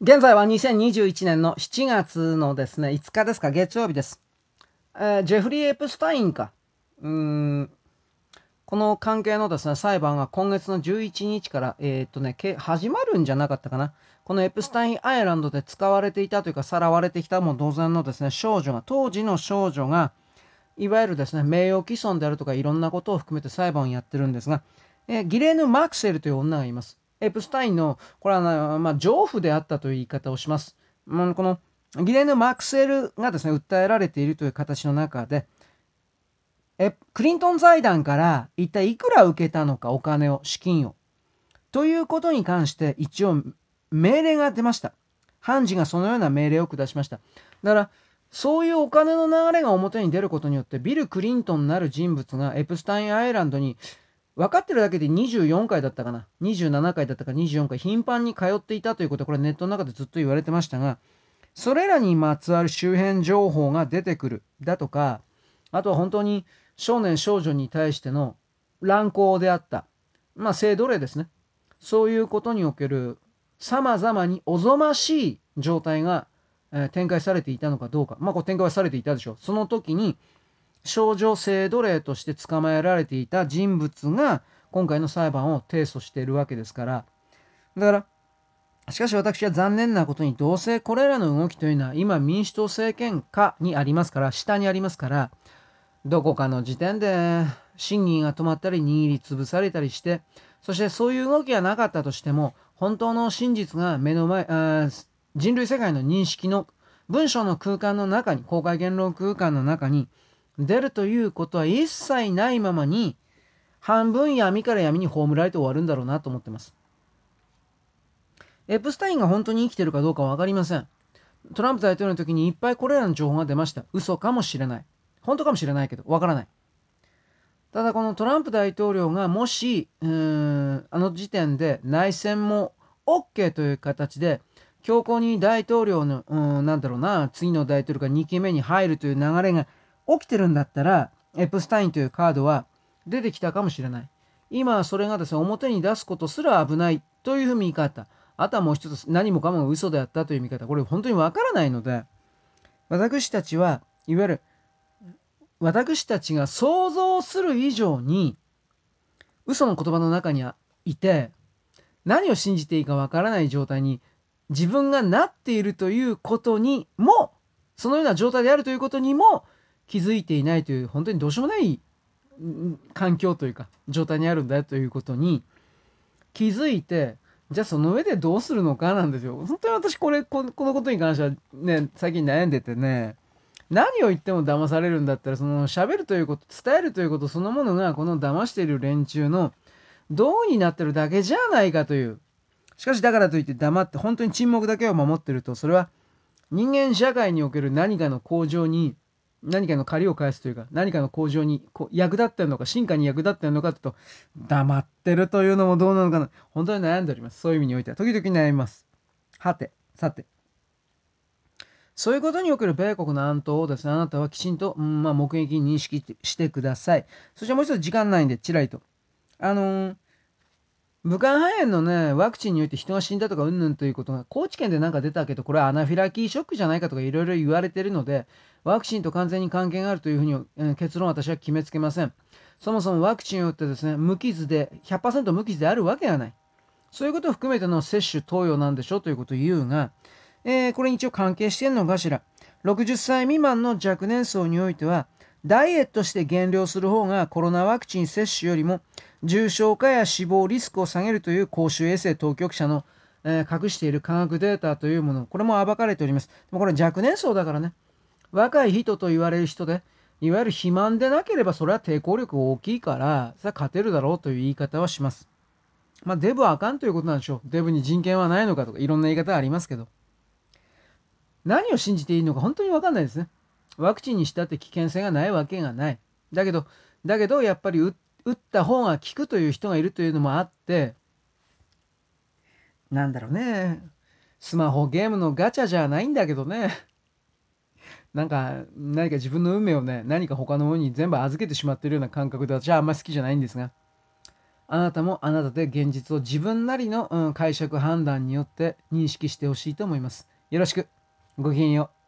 現在は2021年の7月のですね、5日ですか、月曜日です。えー、ジェフリー・エプスタインか。うん、この関係のですね、裁判が今月の11日から、えー、っとね、始まるんじゃなかったかな。このエプスタインアイランドで使われていたというか、さらわれてきたも同然のですね、少女が、当時の少女が、いわゆるですね、名誉毀損であるとかいろんなことを含めて裁判をやってるんですが、えー、ギレーヌ・マクセルという女がいます。エプスタインの、これは、まあ、情婦であったという言い方をします。まあ、このギレヌ・マクセルがですね、訴えられているという形の中で、えクリントン財団から一体いくら受けたのか、お金を、資金を。ということに関して一応命令が出ました。判事がそのような命令を下しました。だから、そういうお金の流れが表に出ることによって、ビル・クリントンなる人物がエプスタインアイランドに分かってるだけで24回だったかな。27回だったか24回、頻繁に通っていたということは、これネットの中でずっと言われてましたが、それらにまつわる周辺情報が出てくる。だとか、あとは本当に少年少女に対しての乱行であった。まあ、性奴隷ですね。そういうことにおける様々におぞましい状態が、展開されていたのかどうか。まあ、こう展開はされていたでしょう。その時に、少女性奴隷として捕まえられていた人物が、今回の裁判を提訴しているわけですから。だから、しかし私は残念なことに、どうせこれらの動きというのは、今民主党政権下にありますから、下にありますから、どこかの時点で審議が止まったり握りつぶされたりして、そしてそういう動きがなかったとしても、本当の真実が目の前、人類世界の認識の文章の空間の中に、公開言論空間の中に出るということは一切ないままに、半分闇から闇に葬られて終わるんだろうなと思ってます。エプスタインが本当に生きてるかどうかは分かりません。トランプ大統領の時にいっぱいこれらの情報が出ました。嘘かもしれない。本当かもしれないけど、わからない。ただこのトランプ大統領がもし、うん、あの時点で内戦も OK という形で、強硬に大統領の、うん、なんだろうな、次の大統領が2期目に入るという流れが起きてるんだったら、エプスタインというカードは出てきたかもしれない。今はそれがですね、表に出すことすら危ないというふうに言い方。あとはもう一つ、何もかも嘘であったという見方。これ本当にわからないので、私たちは、いわゆる私たちが想像する以上に嘘の言葉の中にいて何を信じていいかわからない状態に自分がなっているということにもそのような状態であるということにも気づいていないという本当にどうしようもない環境というか状態にあるんだよということに気づいてじゃあその上でどうするのかなんですよ。本当に私これこのことに関してはね最近悩んでてね何を言っても騙されるんだったら、その喋るということ、伝えるということそのものが、この騙している連中のうになってるだけじゃないかという。しかしだからといって黙って、本当に沈黙だけを守ってると、それは人間社会における何かの向上に、何かの借りを返すというか、何かの向上にこう役立ってるのか、進化に役立ってるのかというと、黙ってるというのもどうなのかな。本当に悩んでおります。そういう意味においては。時々悩みます。はて、さて。そういうことにおける米国の暗闘をですね、あなたはきちんと、うん、まあ、目撃に認識してください。そしてもう一つ時間ないんで、ちらりと。あのー、武漢肺炎のね、ワクチンによって人が死んだとかうんぬんということが、高知県でなんか出たけど、これはアナフィラキーショックじゃないかとかいろいろ言われてるので、ワクチンと完全に関係があるというふうに、えー、結論私は決めつけません。そもそもワクチンによってですね、無傷で、100%無傷であるわけがない。そういうことを含めての接種投与なんでしょうということを言うが、えー、これに一応関係してんのかしら。60歳未満の若年層においては、ダイエットして減量する方がコロナワクチン接種よりも重症化や死亡リスクを下げるという公衆衛生当局者の、えー、隠している科学データというもの、これも暴かれております。でもこれ若年層だからね、若い人と言われる人で、いわゆる肥満でなければそれは抵抗力大きいから、それは勝てるだろうという言い方はします。まあデブはあかんということなんでしょう。デブに人権はないのかとかいろんな言い方ありますけど。何を信じていいのか本当に分かんないですね。ワクチンにしたって危険性がないわけがない。だけど、だけどやっぱり打った方が効くという人がいるというのもあって、なんだろうね。スマホゲームのガチャじゃないんだけどね。なんか何か自分の運命をね何か他のものに全部預けてしまってるような感覚で私はあんまり好きじゃないんですがあなたもあなたで現実を自分なりの、うん、解釈判断によって認識してほしいと思います。よろしくごきげんよう。